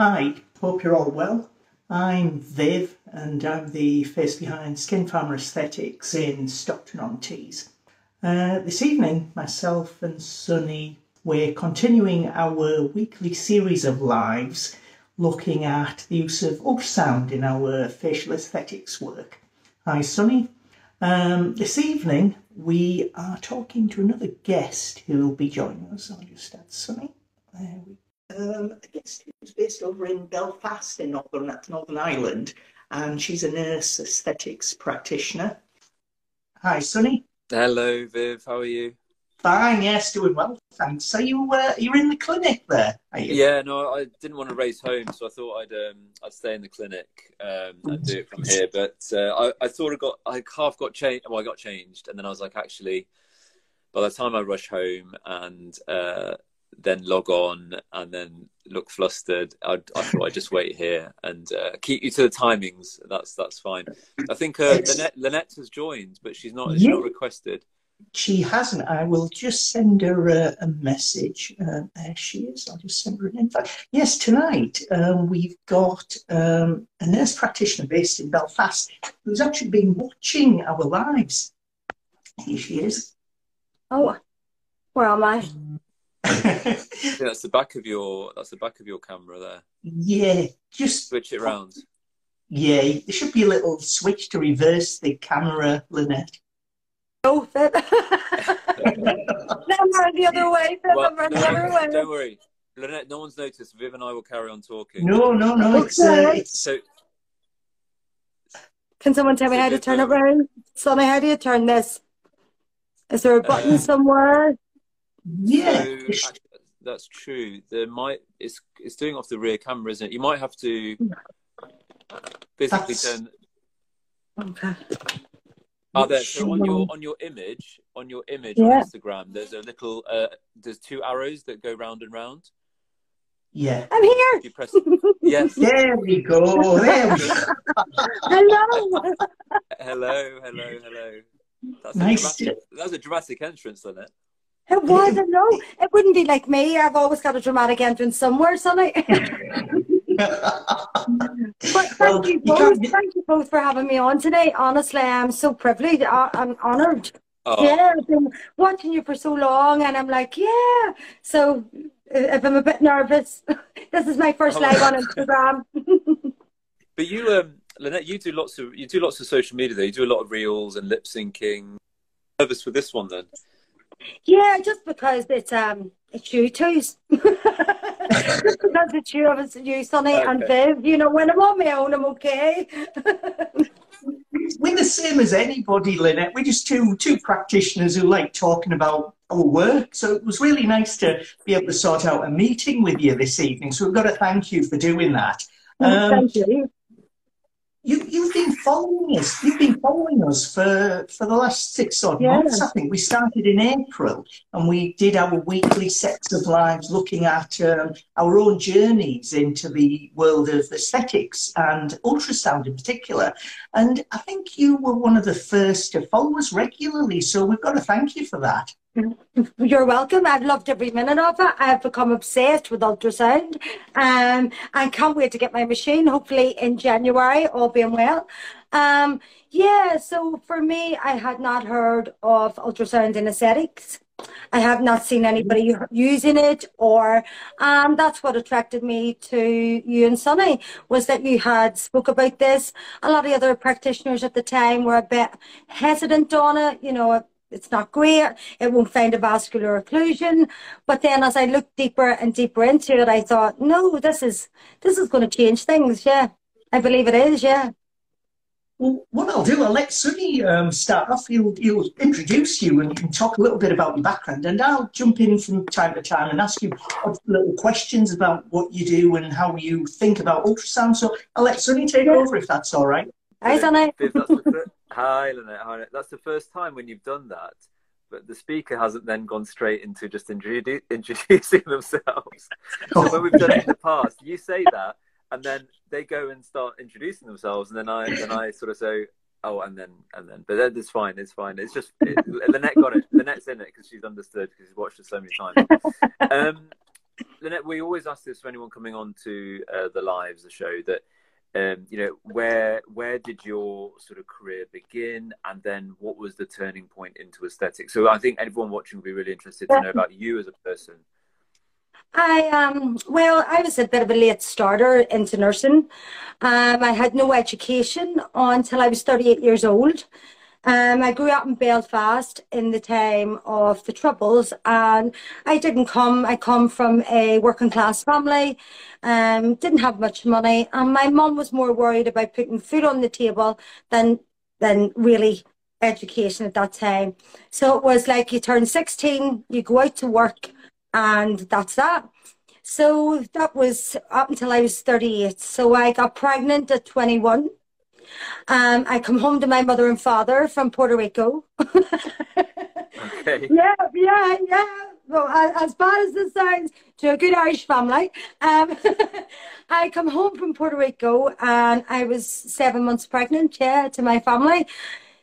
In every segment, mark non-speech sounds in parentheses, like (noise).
Hi, hope you're all well. I'm Viv, and I'm the face behind Skin Farmer Aesthetics in Stockton on Tees. Uh, this evening, myself and Sunny, we're continuing our weekly series of lives looking at the use of ultrasound in our facial aesthetics work. Hi, Sunny. Um, this evening, we are talking to another guest who will be joining us. I'll just add Sunny. There we um, a guest who's based over in Belfast in Northern, Northern Ireland, and she's a nurse aesthetics practitioner. Hi, Sunny. Hello, Viv. How are you? Fine, yes, doing well, thanks. So you uh, you're in the clinic there, Yeah, no, I didn't want to race home, so I thought I'd um, I'd stay in the clinic um, and do it from here. But uh, I, I thought I got I half got changed. Well, I got changed, and then I was like, actually, by the time I rush home and uh, then log on and then look flustered. I, I thought I'd just wait here and uh, keep you to the timings. That's that's fine. I think uh, Lynette, Lynette has joined, but she's not. She's yeah. not requested. She hasn't. I will just send her a, a message. Uh, there she is. I'll just send her an invite. Yes, tonight um, we've got um, a nurse practitioner based in Belfast who's actually been watching our lives. Here she is. Oh, where am I? Yeah, that's the back of your that's the back of your camera there. Yeah, just switch it around. Yeah, there should be a little switch to reverse the camera, Lynette. Oh, that... (laughs) no, the other way. Well, no, the other way. Don't worry, Lynette. No one's noticed. Viv and I will carry on talking. No, no, no. It's, uh, it's... so. Can someone tell me how to turn it around? Sonny, how do you turn this? Is there a button uh, (laughs) somewhere? Yeah, so, that's true. There might it's it's doing off the rear camera, isn't it? You might have to physically that's... turn. Okay. Oh, there. So on your on your image, on your image yeah. on Instagram, there's a little uh, there's two arrows that go round and round. Yeah. I'm here. You press. (laughs) yes. There we go. There we go. hello. hello. Hello. Hello. That's nice. A dramatic, that was a dramatic entrance, wasn't it? It wasn't, no. It wouldn't be like me. I've always got a dramatic entrance somewhere, Sonny. (laughs) but thank well, you both. You thank you both for having me on today. Honestly, I'm so privileged. I'm honoured. Oh. Yeah, I've been watching you for so long, and I'm like, yeah. So if I'm a bit nervous, (laughs) this is my first oh. live on Instagram. (laughs) but you, um, Lynette, you do lots of you do lots of social media. Though you do a lot of reels and lip syncing. Nervous for this one then? Yeah, just because it's um it's you two. just (laughs) because it's you, it's you, Sonny okay. and Viv. You know, when I'm on my own, I'm okay. (laughs) We're the same as anybody, Lynette. We're just two two practitioners who like talking about our work. So it was really nice to be able to sort out a meeting with you this evening. So we've got to thank you for doing that. Um, thank you you, you've been following us. You've been following us for, for the last six odd yeah. months, I think. We started in April and we did our weekly sets of lives looking at um, our own journeys into the world of aesthetics and ultrasound in particular. And I think you were one of the first to follow us regularly. So we've got to thank you for that. You're welcome. I've loved every minute of it. I've become obsessed with ultrasound. Um, I can't wait to get my machine, hopefully in January, all being well. Um, yeah, so for me, I had not heard of ultrasound in aesthetics. I have not seen anybody using it, or um, that's what attracted me to you and Sunny was that you had spoke about this. A lot of other practitioners at the time were a bit hesitant on it, you know, it's not great. It won't find a vascular occlusion. But then as I looked deeper and deeper into it, I thought, no, this is this is going to change things. Yeah, I believe it is. Yeah. Well, what I'll do, I'll let Sunny um, start off. He'll, he'll introduce you and you can talk a little bit about your background. And I'll jump in from time to time and ask you little questions about what you do and how you think about ultrasound. So I'll let Sunny take yeah. over if that's all right. Hi, Sunny. Hi, Lynette. Hi, That's the first time when you've done that, but the speaker hasn't then gone straight into just introdu- (laughs) introducing themselves. So when we've done it in the past, you say that, and then they go and start introducing themselves, and then I then I sort of say, oh, and then and then, but then it's fine. It's fine. It's just it, Lynette got it. Lynette's in it because she's understood because she's watched it so many times. Um, Lynette, we always ask this for anyone coming on to uh, the lives, the show, that um, you know, where where did your sort of career begin, and then what was the turning point into aesthetics? So I think everyone watching will be really interested to know about you as a person. I um well, I was a bit of a late starter into nursing. Um, I had no education until I was 38 years old. Um, I grew up in Belfast in the time of the Troubles, and I didn't come. I come from a working class family, um, didn't have much money, and my mum was more worried about putting food on the table than than really education at that time. So it was like you turn 16, you go out to work, and that's that. So that was up until I was 38. So I got pregnant at 21 um, I come home to my mother and father from Puerto Rico. okay. (laughs) Yeah, yeah, yeah. Well, as bad as this sounds, to a good Irish family. Um, (laughs) I come home from Puerto Rico and I was seven months pregnant, yeah, to my family.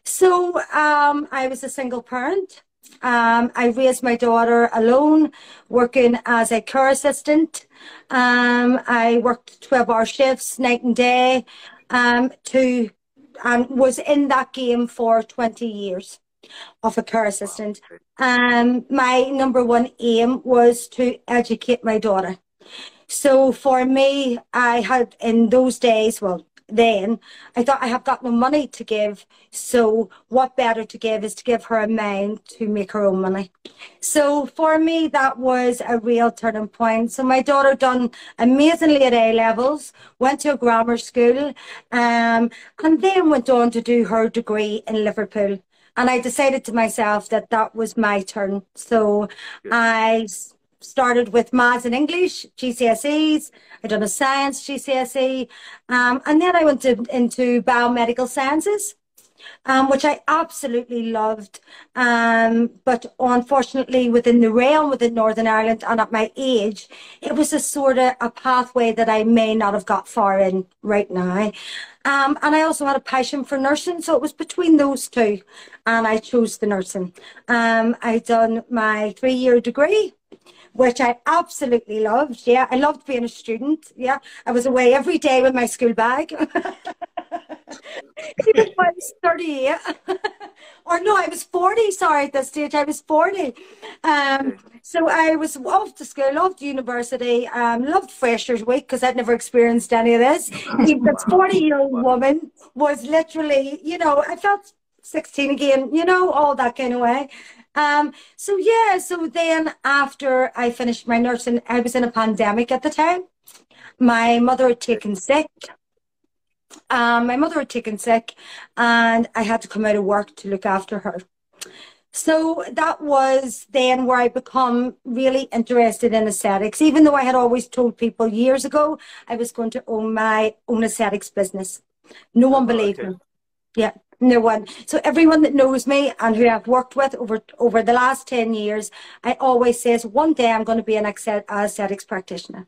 So um, I was a single parent. Um, I raised my daughter alone, working as a care assistant. Um, I worked 12 hour shifts, night and day um, to and um, was in that game for 20 years of a care assistant. Um, my number one aim was to educate my daughter. So for me, I had in those days, well, then I thought I have got no money to give. So what better to give is to give her a mind to make her own money. So for me, that was a real turning point. So my daughter done amazingly at A levels, went to a grammar school, um, and then went on to do her degree in Liverpool. And I decided to myself that that was my turn. So I started with maths and English, GCSEs. I done a science GCSE. Um, and then I went to, into biomedical sciences. Um, which I absolutely loved. Um, but unfortunately, within the realm within Northern Ireland and at my age, it was a sort of a pathway that I may not have got far in right now. Um, and I also had a passion for nursing, so it was between those two, and I chose the nursing. Um, I done my three-year degree which I absolutely loved. Yeah, I loved being a student. Yeah, I was away every day with my school bag. (laughs) Even when I was 38. (laughs) or no, I was 40, sorry, at this stage. I was 40. Um, so I was off to school, loved university, um, loved Freshers Week because I'd never experienced any of this. (laughs) this 40 year old woman was literally, you know, I felt 16 again, you know, all that kind of way. Um, so yeah, so then after I finished my nursing, I was in a pandemic at the time. My mother had taken sick. Um, my mother had taken sick and I had to come out of work to look after her. So that was then where I become really interested in aesthetics, even though I had always told people years ago I was going to own my own aesthetics business. No one believed okay. me. Yeah. No one. So everyone that knows me and who I've worked with over over the last 10 years, I always says one day I'm going to be an aesthetics practitioner.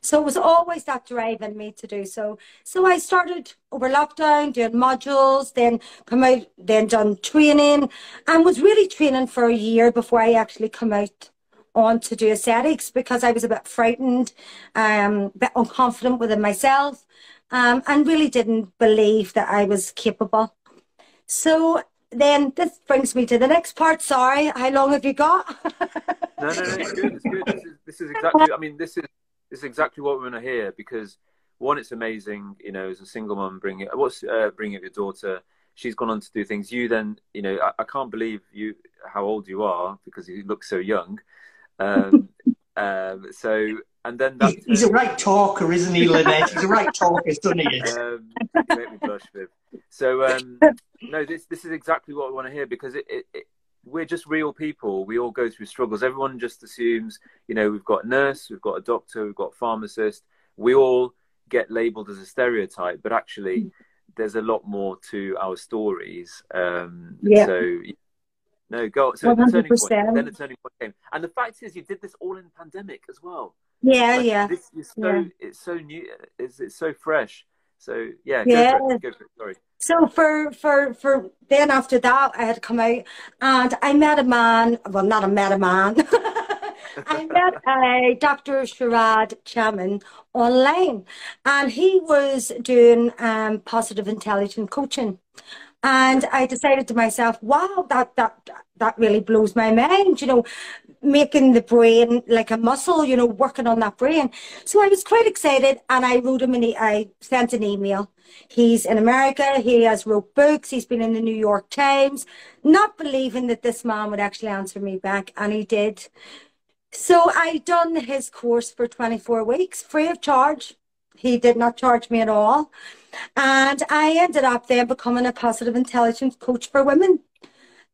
So it was always that drive in me to do so. So I started over lockdown doing modules, then come out, then done training, and was really training for a year before I actually come out on to do aesthetics because I was a bit frightened, um, a bit unconfident within myself, um, and really didn't believe that I was capable. So then this brings me to the next part. Sorry, how long have you got? (laughs) no, no, no, it's good. It's good. This is, this is exactly. I mean, this is this is exactly what we're going to hear because one, it's amazing. You know, as a single mum, bringing what's uh, bringing up your daughter. She's gone on to do things. You then, you know, I, I can't believe you how old you are because you look so young. Um, (laughs) um, so and then that, he's a right talker, isn't he, Lynette? He's a right talker, isn't he? (laughs) Um, make me blush, Viv. So um, no, this this is exactly what I want to hear because it, it, it, we're just real people. We all go through struggles. Everyone just assumes, you know, we've got a nurse, we've got a doctor, we've got a pharmacist. We all get labelled as a stereotype, but actually, there's a lot more to our stories. Um, yeah. So no, go. So 100%. the turning point, then the turning point came, and the fact is, you did this all in pandemic as well. Yeah, like, yeah. This is so yeah. it's so new. It's it's so fresh. So yeah, yeah. Go for it. Go for it. Sorry. So for for for then after that, I had to come out, and I met a man. Well, not a met a man. (laughs) I met uh, Dr. Shirzad Chamine online, and he was doing um, positive intelligent coaching. And I decided to myself, wow, that that that really blows my mind. You know, making the brain like a muscle. You know, working on that brain. So I was quite excited, and I wrote him an e- I sent an email. He's in America. He has wrote books. He's been in the New York Times. Not believing that this man would actually answer me back, and he did. So I done his course for 24 weeks, free of charge. He did not charge me at all. And I ended up then becoming a positive intelligence coach for women.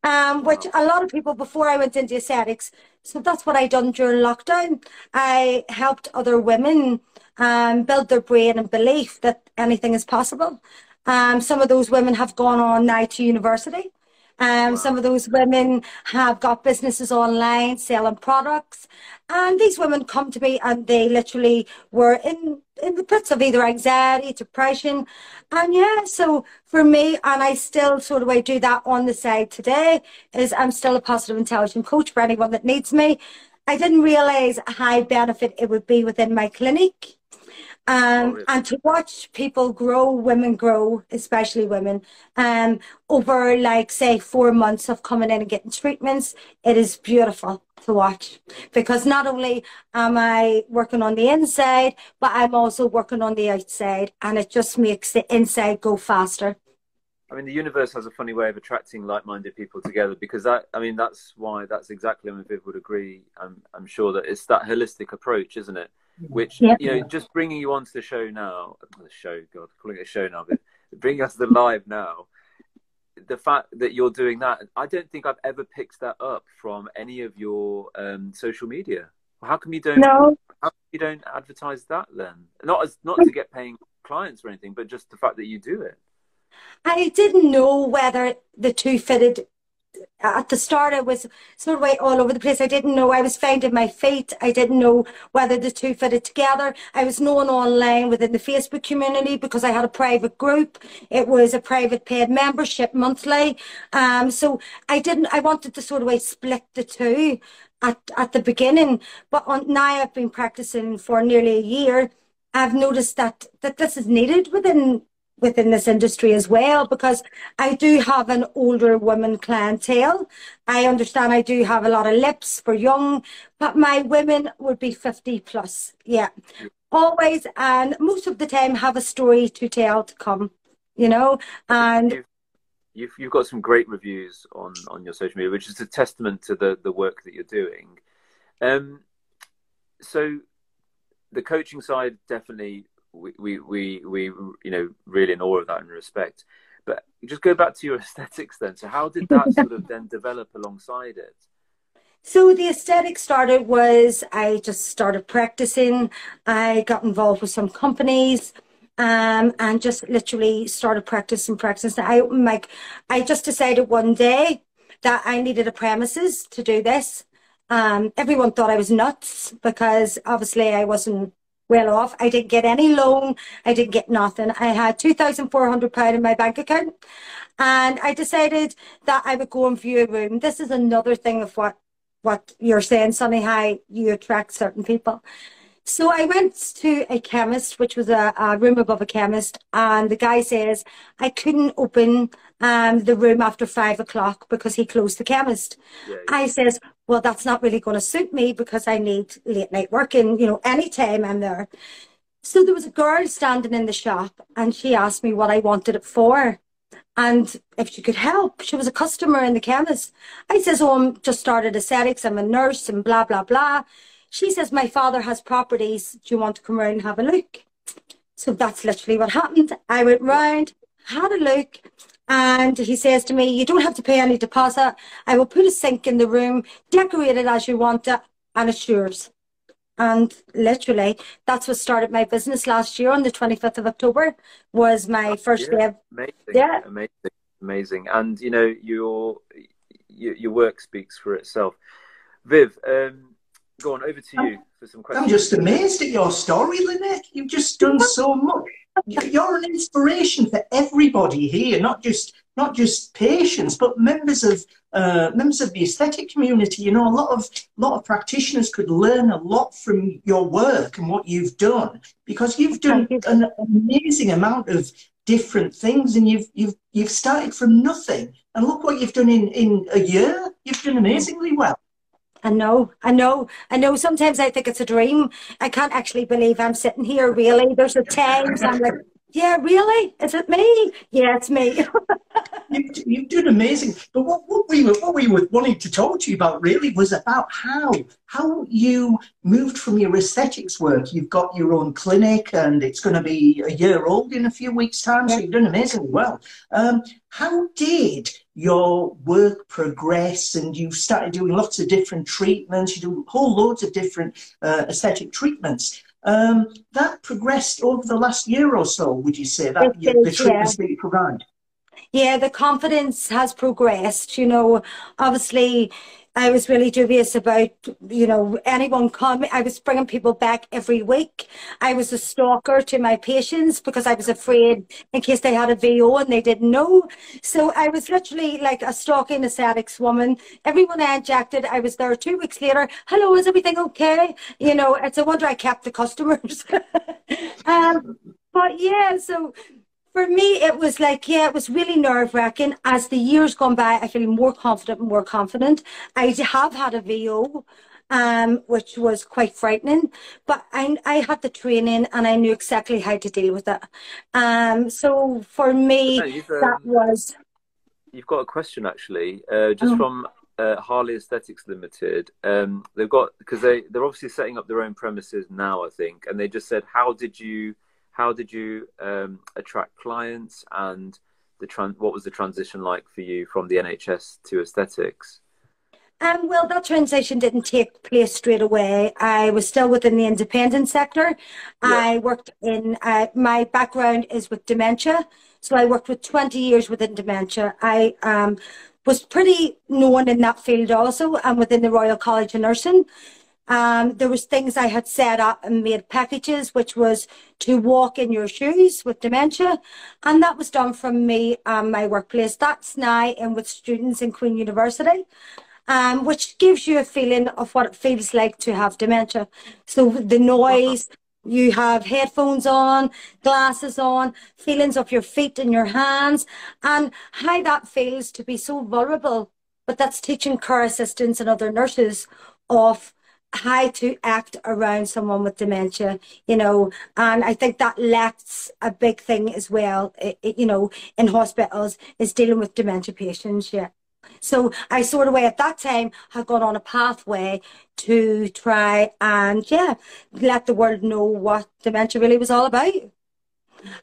Um, which a lot of people before I went into aesthetics, so that's what I done during lockdown. I helped other women um, build their brain and belief that anything is possible. Um, some of those women have gone on now to university. Um, wow. Some of those women have got businesses online selling products. And these women come to me and they literally were in, in the pits of either anxiety, depression. And yeah, so for me, and I still sort of I do that on the side today, is I'm still a positive intelligent coach for anyone that needs me. I didn't realize how high benefit it would be within my clinic. Um, oh, and to watch people grow, women grow, especially women, um, over like say four months of coming in and getting treatments, it is beautiful to watch because not only am I working on the inside, but I'm also working on the outside, and it just makes the inside go faster. I mean, the universe has a funny way of attracting like-minded people together because that, I mean, that's why that's exactly. I mean, Viv would agree. I'm, I'm sure that it's that holistic approach, isn't it? Mm-hmm. which yep. you know just bringing you onto the show now the show god calling it a show now but bringing us the live now the fact that you're doing that i don't think i've ever picked that up from any of your um, social media. How come you don't no. how you don't advertise that then? Not as not to get paying clients or anything but just the fact that you do it. I didn't know whether the two fitted at the start I was sort of way all over the place. I didn't know I was finding my feet. I didn't know whether the two fitted together. I was known online within the Facebook community because I had a private group. It was a private paid membership monthly. Um, so I didn't, I wanted to sort of way split the two at, at the beginning. But on, now I've been practicing for nearly a year. I've noticed that, that this is needed within within this industry as well because I do have an older women clientele. I understand I do have a lot of lips for young, but my women would be 50 plus. Yeah. Always and most of the time have a story to tell to come, you know, and you've, you've, you've got some great reviews on, on your social media, which is a testament to the, the work that you're doing. Um, so the coaching side definitely we, we, we, we, you know, really in awe of that and respect. But just go back to your (laughs) aesthetics then. So how did that sort of then develop alongside it? So the aesthetic started was I just started practicing. I got involved with some companies. Um, and just literally started practicing, practicing. I like, I just decided one day that I needed a premises to do this. Um, everyone thought I was nuts because obviously I wasn't well off. I didn't get any loan. I didn't get nothing. I had £2,400 in my bank account. And I decided that I would go and view a room. This is another thing of what, what you're saying, Sonny, how you attract certain people. So I went to a chemist, which was a, a, room above a chemist, and the guy says I couldn't open um, the room after five o'clock because he closed the chemist. Yeah, yeah. I says, well, that's not really going to suit me because I need late night working, you know, anytime I'm there. So there was a girl standing in the shop and she asked me what I wanted it for and if she could help. She was a customer in the chemist. I says, oh, I'm just started aesthetics. I'm a nurse and blah, blah, blah. She says, my father has properties. Do you want to come around and have a look? So that's literally what happened. I went round, had a look, and he says to me, You don't have to pay any deposit. I will put a sink in the room, decorate it as you want it, and it's yours. And literally, that's what started my business last year on the 25th of October, was my first yeah. day. Amazing. Yeah. Amazing. Amazing. And, you know, your, your, your work speaks for itself. Viv, um, go on, over to you for some questions. I'm just amazed at your story, Lynette. You've just done so much. you're an inspiration for everybody here, not just not just patients, but members of uh, members of the aesthetic community. You know, a lot of lot of practitioners could learn a lot from your work and what you've done because you've done an amazing amount of different things, and you've you've you've started from nothing. And look what you've done in in a year. You've done amazingly well. I know, I know, I know. Sometimes I think it's a dream. I can't actually believe I'm sitting here. Really, there's a times I'm like, yeah, really? Is it me? Yeah, it's me. (laughs) you, you've done amazing. But what, what we were what we were wanting to talk to you about really was about how how you moved from your aesthetics work. You've got your own clinic, and it's going to be a year old in a few weeks' time. So you've done amazingly well. Um, how did your work progress and you started doing lots of different treatments, you do whole loads of different uh, aesthetic treatments. Um, that progressed over the last year or so, would you say, that the treatments yeah. that you provide? Yeah, the confidence has progressed. You know, obviously, I was really dubious about, you know, anyone coming. I was bringing people back every week. I was a stalker to my patients because I was afraid in case they had a VO and they didn't know. So I was literally like a stalking aesthetics woman. Everyone I injected, I was there two weeks later. Hello, is everything okay? You know, it's a wonder I kept the customers. (laughs) um, but yeah, so for me, it was like, yeah, it was really nerve wracking. As the years gone by, I feel more confident and more confident. I have had a VO, um, which was quite frightening, but I, I had the training and I knew exactly how to deal with it. Um, so for me, no, um, that was. You've got a question actually, uh, just oh. from uh, Harley Aesthetics Limited. Um, they've got because they they're obviously setting up their own premises now, I think, and they just said, how did you how did you um, attract clients and the tran- what was the transition like for you from the NHS to aesthetics? Um, well, that transition didn't take place straight away. I was still within the independent sector. Yeah. I worked in, uh, my background is with dementia. So I worked with 20 years within dementia. I um, was pretty known in that field also and within the Royal College of Nursing. Um, there was things I had set up and made packages, which was to walk in your shoes with dementia. And that was done from me and my workplace. That's now in with students in Queen University. Um, which gives you a feeling of what it feels like to have dementia. So the noise, you have headphones on, glasses on, feelings of your feet and your hands, and how that feels to be so vulnerable. But that's teaching care assistants and other nurses of how to act around someone with dementia, you know, and I think that lacks a big thing as well, it, it, you know, in hospitals is dealing with dementia patients, yeah. So I sort of way at that time had gone on a pathway to try and, yeah, let the world know what dementia really was all about.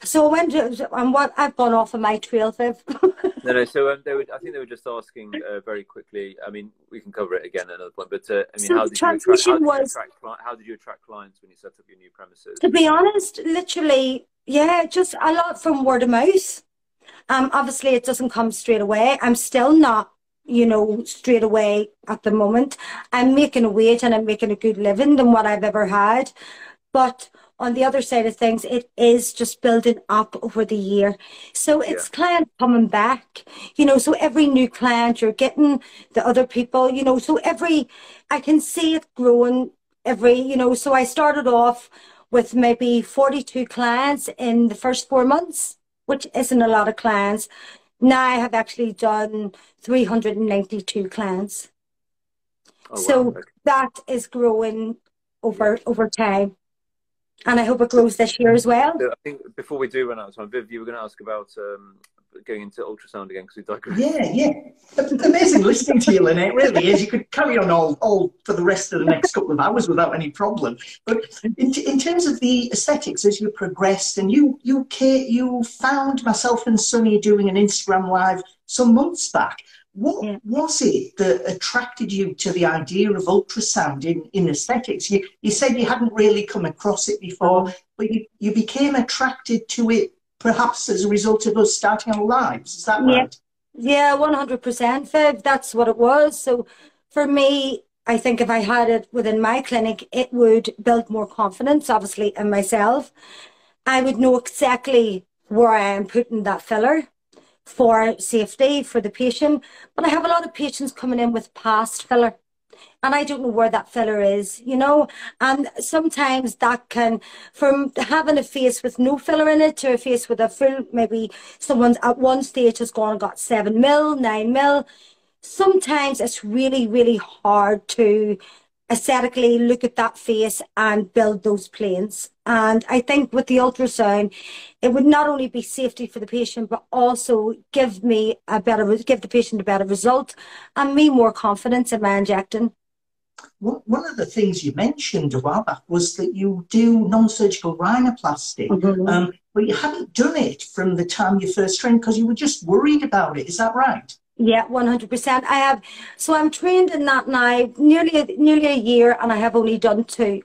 So when to, and what I've gone off of my trail, Viv. (laughs) no, no. So um, they were. I think they were just asking uh, very quickly. I mean, we can cover it again at another point. But uh, I mean, so how, did you attract, how, was, did attract, how did you attract clients when you set up your new premises? To be honest, literally, yeah, just a lot from word of mouth. Um, obviously, it doesn't come straight away. I'm still not you know, straight away at the moment. I'm making a wage and I'm making a good living than what I've ever had. But on the other side of things, it is just building up over the year. So it's yeah. client coming back, you know, so every new client you're getting the other people, you know, so every, I can see it growing every, you know, so I started off with maybe 42 clients in the first four months, which isn't a lot of clients. Now I have actually done 392 clients. Oh, so wow. that is growing over over time and I hope it grows this year as well. I think before we do run out of time, Viv, you were going to ask about um, going into ultrasound again because we digress. Yeah, yeah. It's amazing listening to you, Lynette. Really is. You could carry on all, all for the rest of the next couple of hours without any problem. But in, in terms of the aesthetics, as you progressed, and you you you found myself and Sunny doing an Instagram live some months back. What yeah. was it that attracted you to the idea of ultrasound in, in aesthetics? You, you said you hadn't really come across it before, mm. but you, you became attracted to it perhaps as a result of us starting our lives. Is that right? Yeah, 100%, Viv. That's what it was. So for me, I think if I had it within my clinic, it would build more confidence, obviously, in myself. I would know exactly where I am putting that filler for safety for the patient. But I have a lot of patients coming in with past filler and I don't know where that filler is, you know. And sometimes that can, from having a face with no filler in it to a face with a full, maybe someone's at one stage has gone and got seven mil, nine mil. Sometimes it's really, really hard to aesthetically look at that face and build those planes. And I think with the ultrasound, it would not only be safety for the patient, but also give me a better, give the patient a better result and me more confidence in my injecting. One of the things you mentioned a while back was that you do non-surgical rhinoplasty, mm-hmm. um, but you haven't done it from the time you first trained because you were just worried about it. Is that right? Yeah, one hundred percent. I have. So I'm trained in that now, nearly nearly a year, and I have only done two.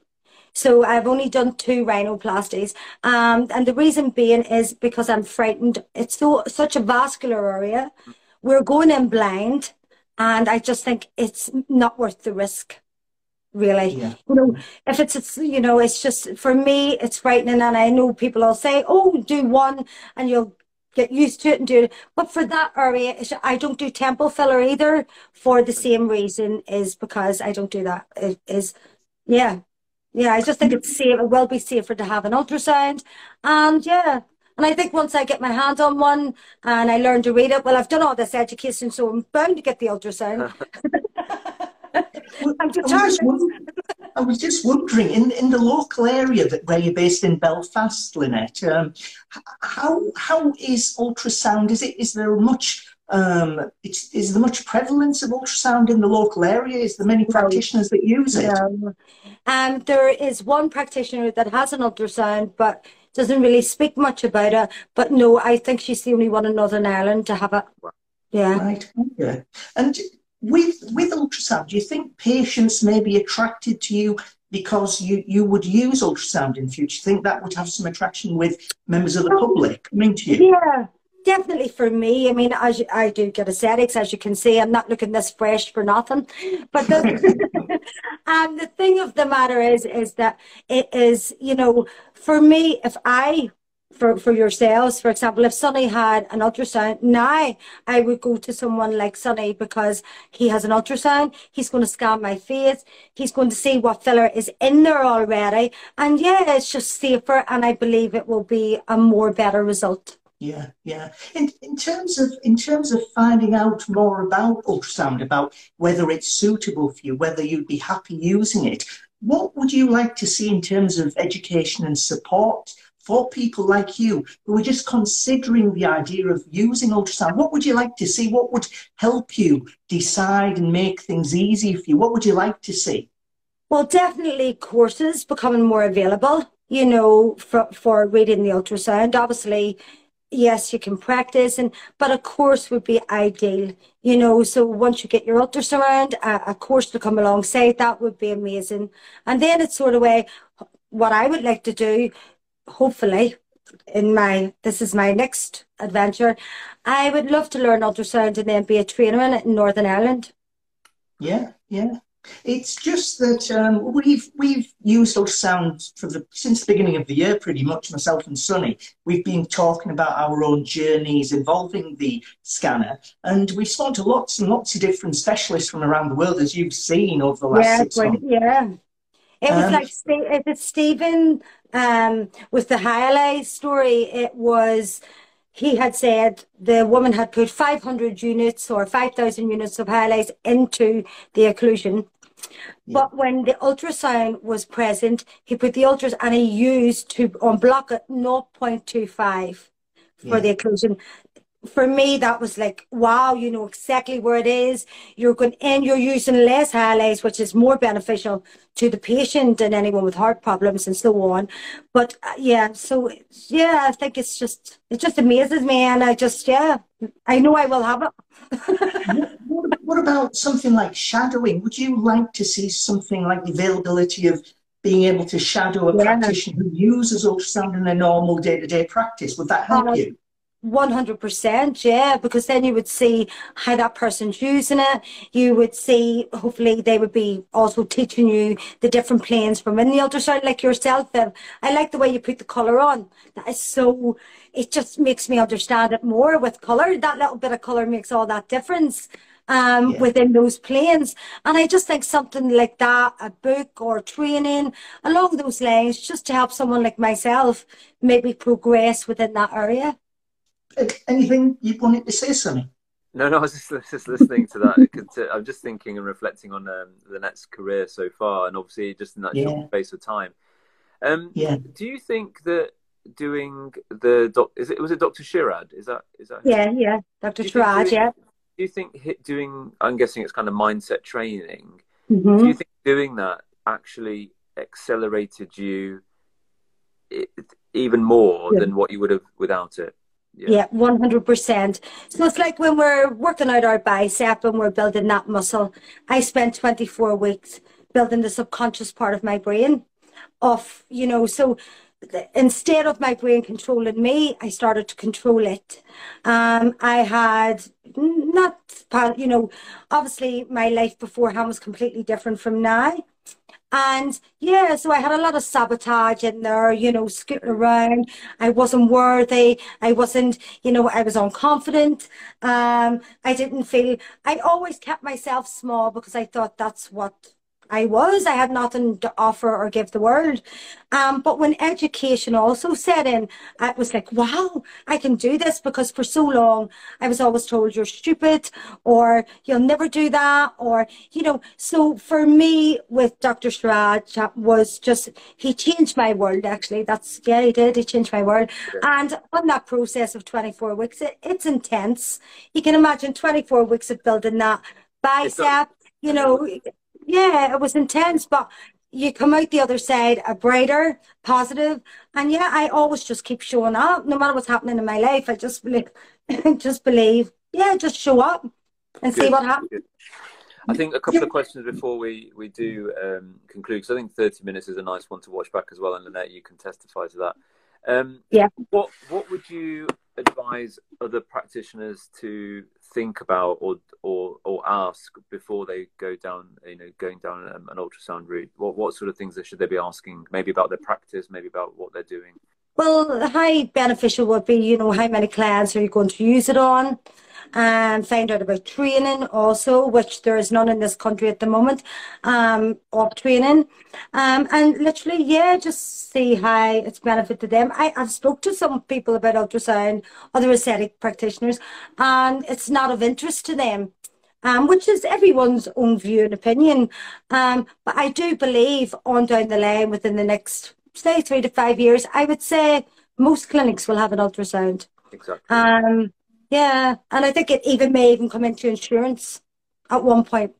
So I've only done two rhinoplasties, um, and the reason being is because I'm frightened. It's so such a vascular area. We're going in blind, and I just think it's not worth the risk. Really, yeah. you know, if it's, it's you know, it's just for me, it's frightening, and I know people will say, "Oh, do one, and you'll get used to it and do it. But for that area, I don't do temple filler either for the same reason is because I don't do that. It is, yeah. Yeah, I just think it's mm-hmm. safe. It will be safer to have an ultrasound. And yeah, and I think once I get my hand on one and I learn to read it, well, I've done all this education, so I'm bound to get the ultrasound. (laughs) (laughs) I'm determined. I was just wondering, in, in the local area that where you're based in Belfast, Lynette, um, how how is ultrasound? Is it is there much um, is there much prevalence of ultrasound in the local area? Is there many practitioners that use it? Um, um, there is one practitioner that has an ultrasound, but doesn't really speak much about it. But no, I think she's the only one in Northern Ireland to have it. Yeah. Right. Okay. And with with ultrasound, do you think patients may be attracted to you because you, you would use ultrasound in future? Do you think that would have some attraction with members of the public coming to you? Yeah, definitely for me. I mean, as you, I do get aesthetics, as you can see, I'm not looking this fresh for nothing. But the, and (laughs) um, the thing of the matter is, is that it is, you know, for me, if I for, for yourselves. For example, if Sonny had an ultrasound, now I would go to someone like Sonny because he has an ultrasound. He's going to scan my face. He's going to see what filler is in there already. And yeah, it's just safer. And I believe it will be a more better result. Yeah, yeah. In in terms of in terms of finding out more about ultrasound, about whether it's suitable for you, whether you'd be happy using it, what would you like to see in terms of education and support for people like you who are just considering the idea of using ultrasound? What would you like to see? What would help you decide and make things easy for you? What would you like to see? Well, definitely courses becoming more available, you know, for, for reading the ultrasound. Obviously, yes, you can practice, and but a course would be ideal, you know. So once you get your ultrasound, a, a course to come alongside that would be amazing. And then it's sort of way what I would like to do hopefully in my this is my next adventure i would love to learn ultrasound and then be a trainer in northern ireland yeah yeah it's just that um, we've we've used ultrasound for the since the beginning of the year, pretty much. Myself and Sonny, we've been talking about our own journeys involving the scanner, and we've spoken to lots and lots of different specialists from around the world, as you've seen over the last yeah, six months. Yeah, it was um, like is it Stephen um, with the Hyalase story? It was he had said the woman had put 500 units or 5,000 units of Hyalase into the occlusion. Yeah. But when the ultrasound was present, he put the ultrasound and he used to unblock it 0.25 for yeah. the occlusion for me, that was like, wow, you know exactly where it is. You're going in, you're using less Hyalase, which is more beneficial to the patient and anyone with heart problems and so on. But uh, yeah, so yeah, I think it's just, it just amazes me. And I just, yeah, I know I will have it. what, what about something like shadowing? Would you like to see something like the availability of being able to shadow a yeah. practitioner who uses ultrasound in their normal day to day practice? Would that help uh, you? 100%, yeah, because then you would see how that person's using it. You would see, hopefully, they would be also teaching you the different planes from in the ultrasound, like yourself. And I like the way you put the colour on. That is so, it just makes me understand it more with colour. That little bit of colour makes all that difference um, yeah. within those planes. And I just think something like that, a book or training along those lines, just to help someone like myself maybe progress within that area. Anything you wanted to say, Sonny? No, no, I was just, just listening to that. I'm just thinking and reflecting on um, Lynette's career so far, and obviously just in that yeah. short space of time. Um, yeah. Do you think that doing the doc is it was it Dr. Shirad? Is that is that? Yeah, yeah, Dr. Shirad. Doing, yeah. Do you think doing? I'm guessing it's kind of mindset training. Mm-hmm. Do you think doing that actually accelerated you even more yeah. than what you would have without it? Yeah, one hundred percent. So it's like when we're working out our bicep and we're building that muscle. I spent twenty four weeks building the subconscious part of my brain. Of you know, so instead of my brain controlling me, I started to control it. Um, I had not, you know, obviously my life beforehand was completely different from now. And yeah, so I had a lot of sabotage in there, you know, scooting around. I wasn't worthy. I wasn't, you know, I was unconfident. Um, I didn't feel, I always kept myself small because I thought that's what I was. I had nothing to offer or give the world. Um, but when education also set in, I was like, wow, I can do this because for so long I was always told you're stupid or you'll never do that or, you know, so for me with Dr. Shirad was just, he changed my world actually. That's, yeah, he did. He changed my world. Yeah. And on that process of 24 weeks, it, it's intense. You can imagine 24 weeks of building that bicep, you know, yeah, it was intense, but you come out the other side a brighter, positive, and yeah, I always just keep showing up, no matter what's happening in my life. I just believe, (laughs) just believe, yeah, just show up and Good. see what happens. Good. I think a couple of questions before we we do um, conclude, because I think thirty minutes is a nice one to watch back as well, and Lynette, you can testify to that. Um, yeah. What What would you advise other practitioners to think about or or or ask before they go down you know going down an, an ultrasound route? What what sort of things should they be asking? Maybe about their practice maybe about what they're doing well how beneficial would be you know how many clients are you going to use it on and find out about training also, which there is none in this country at the moment, um, of training. Um, and literally, yeah, just see how it's benefited them. I, I've spoke to some people about ultrasound, other aesthetic practitioners, and it's not of interest to them. Um, which is everyone's own view and opinion. Um, but I do believe on down the line within the next, say, three to five years, I would say most clinics will have an ultrasound. Exactly. Um, yeah, and I think it even may even come into insurance at one point.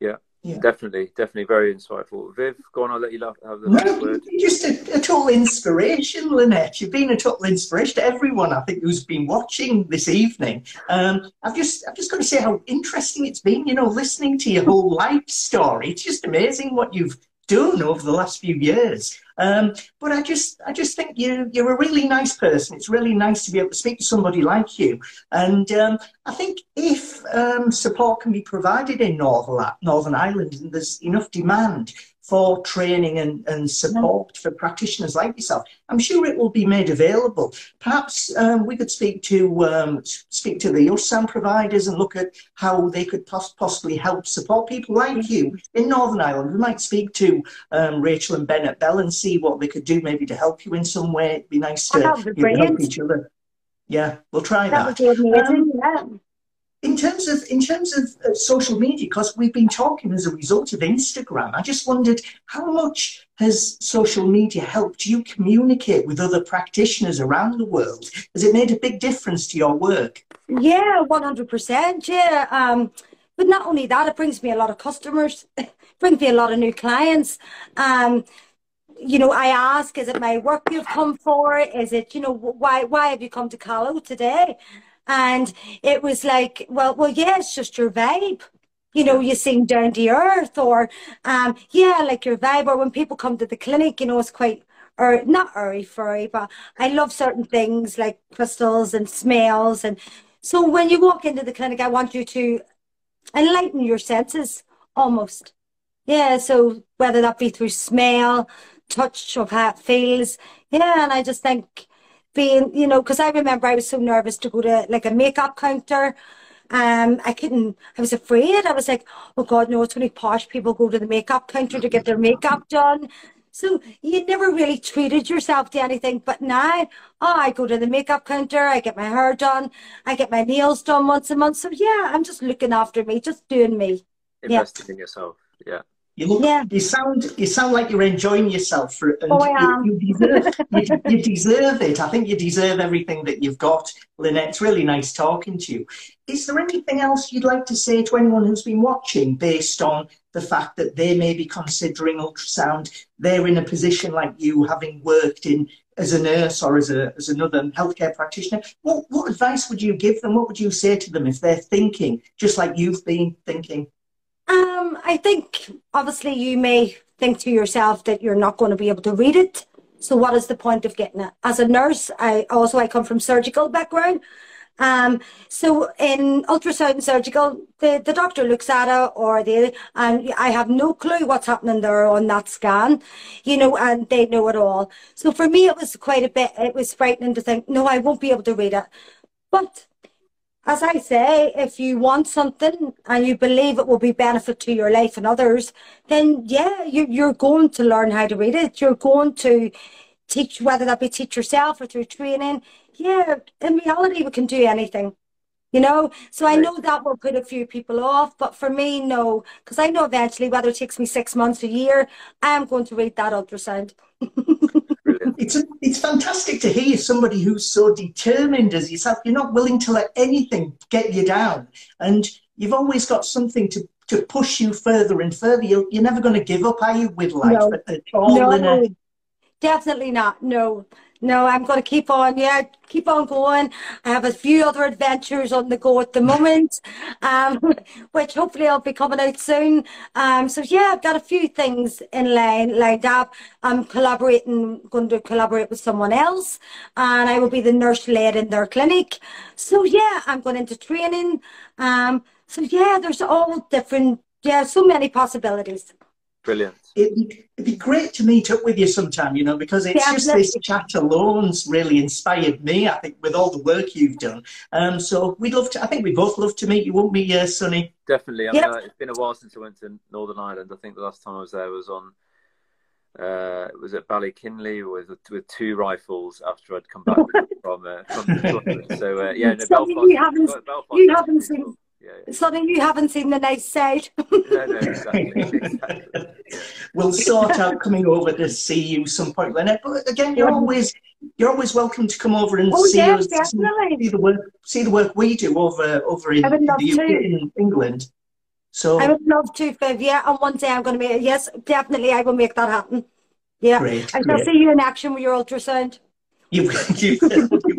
Yeah, yeah. definitely, definitely very insightful. Viv, go on, I'll let you have the last word. Just a, a, total inspiration, Lynette. You've been a total inspiration to everyone, I think, who's been watching this evening. Um, I've just, I've just got to say how interesting it's been. You know, listening to your whole life story. It's just amazing what you've done over the last few years. Um, but I just, I just think you, you're a really nice person. It's really nice to be able to speak to somebody like you. And um, I think if um, support can be provided in Northern, Northern Ireland and there's enough demand for training and, and support for practitioners like yourself. I'm sure it will be made available. Perhaps um, we could speak to um, speak to the ultrasound providers and look at how they could pos- possibly help support people like you in Northern Ireland. We might speak to um, Rachel and Bennett Bell and see what they could do maybe to help you in some way. It'd be nice to you know, help each other. Yeah, we'll try that. that. In terms of in terms of uh, social media, because we've been talking as a result of Instagram, I just wondered how much has social media helped you communicate with other practitioners around the world? Has it made a big difference to your work? Yeah, one hundred percent. Yeah, um, but not only that, it brings me a lot of customers, (laughs) brings me a lot of new clients. Um, you know, I ask, is it my work you've come for? Is it, you know, why why have you come to Callow today? And it was like, well, well, yeah, it's just your vibe. You know, you sing down to earth or, um, yeah, like your vibe. Or when people come to the clinic, you know, it's quite or not airy furry, but I love certain things like crystals and smells. And so when you walk into the clinic, I want you to enlighten your senses almost. Yeah, so whether that be through smell, touch of how it feels. Yeah, and I just think being, you know, because I remember I was so nervous to go to like a makeup counter. Um, I couldn't, I was afraid. I was like, oh God, no, it's only posh people go to the makeup counter to get their makeup done. So you never really treated yourself to anything. But now, oh, I go to the makeup counter, I get my hair done, I get my nails done once a month. So yeah, I'm just looking after me, just doing me. Investing yeah. in yourself. Yeah. You look, yeah. you sound, you sound like you're enjoying yourself. For, and oh, I am. You, you, deserve, you, you, deserve it. I think you deserve everything that you've got, Lynette. It's really nice talking to you. Is there anything else you'd like to say to anyone who's been watching, based on the fact that they may be considering ultrasound? They're in a position like you, having worked in as a nurse or as a as another healthcare practitioner. What what advice would you give them? What would you say to them if they're thinking just like you've been thinking? Um, I think obviously you may think to yourself that you're not going to be able to read it. So what is the point of getting it? As a nurse, I also I come from surgical background. Um, so in ultrasound surgical, the, the doctor looks at it or they, and I have no clue what's happening there on that scan, you know, and they know it all. So for me, it was quite a bit, it was frightening to think, no, I won't be able to read it. But as I say, if you want something and you believe it will be benefit to your life and others, then yeah, you, you're going to learn how to read it. You're going to teach, whether that be teach yourself or through training. Yeah, in reality, we can do anything. You know, so I know that will put a few people off, but for me, no, because I know eventually, whether it takes me six months, a year, I am going to read that ultrasound. (laughs) it's a, it's fantastic to hear somebody who's so determined as yourself. You're not willing to let anything get you down, and you've always got something to to push you further and further. You're, you're never going to give up, are you, with life no. at, all? No, definitely not. No, no, I'm going to keep on. Yeah, keep on going. I have a few other adventures on the go at the moment, (laughs) um, which hopefully I'll be coming out soon. Um, so yeah, I've got a few things in line lined up. I'm collaborating, going to collaborate with someone else, and I will be the nurse led in their clinic. So yeah, I'm going into training. Um, so yeah, there's all different. Yeah, so many possibilities. Brilliant. It'd, it'd be great to meet up with you sometime, you know, because it's just this chat alone's really inspired me, I think, with all the work you've done. Um, so we'd love to, I think we both love to meet you, won't we, uh, Sonny? Definitely. I mean, uh, it's been a while since I went to Northern Ireland. I think the last time I was there was on, uh, was at Ballykinler with with two rifles after I'd come back (laughs) from, uh, from the tournament. So, uh, yeah, no, Belfast, you haven't, Belfast you haven't seen yeah, Something you haven't seen the nice side. (laughs) no, no, exactly. exactly. we'll sort out coming over to see you some point, Lynette. But again, you're always you're always welcome to come over and oh, see yes, us, see the work, see the work we do over over in, in the UK, in England. So I would love to, Viv. Yeah, and one day I'm going to make. Yes, definitely, I will make that happen. Yeah, great, I shall see you in action with your ultrasound. You, you, you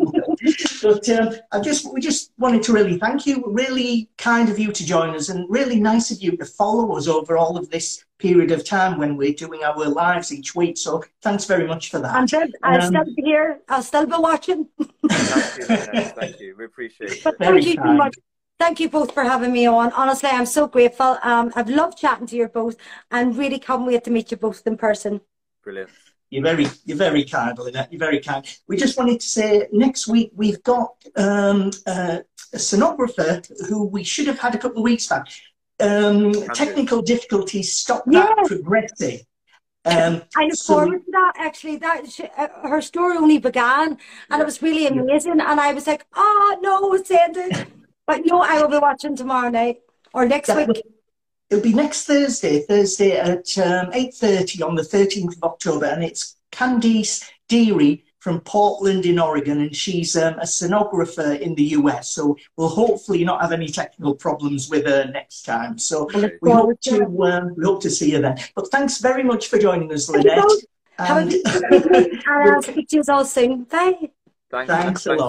but um, I just we just wanted to really thank you. Really kind of you to join us, and really nice of you to follow us over all of this period of time when we're doing our lives each week. So thanks very much for that. And I'll um, still be here. I'll still be watching. thank you. Thank you. We appreciate it. But thank you so much. Thank you both for having me on. Honestly, I'm so grateful. Um, I've loved chatting to you both and really can't wait to meet you both in person. Brilliant. You're very, you're very kind, Lynette. You're very kind. We just wanted to say next week we've got um, uh, a sonographer who we should have had a couple of weeks back. Um, technical difficulties stop that yes. progressing. Um, I look so forward to that. Actually, that she, uh, her story only began, and yeah. it was really amazing. Yeah. And I was like, "Oh no, it's ended." but no, I will be watching tomorrow night or next that week. It'll be next Thursday, Thursday at um, 8.30 on the 13th of October, and it's Candice Deary from Portland in Oregon, and she's um, a sonographer in the US. So we'll hopefully not have any technical problems with her next time. So we hope to um, we hope to see you then. But thanks very much for joining us, Lynette. Have a good evening, and I'll speak to you all soon. Bye. Thanks, thanks a lot.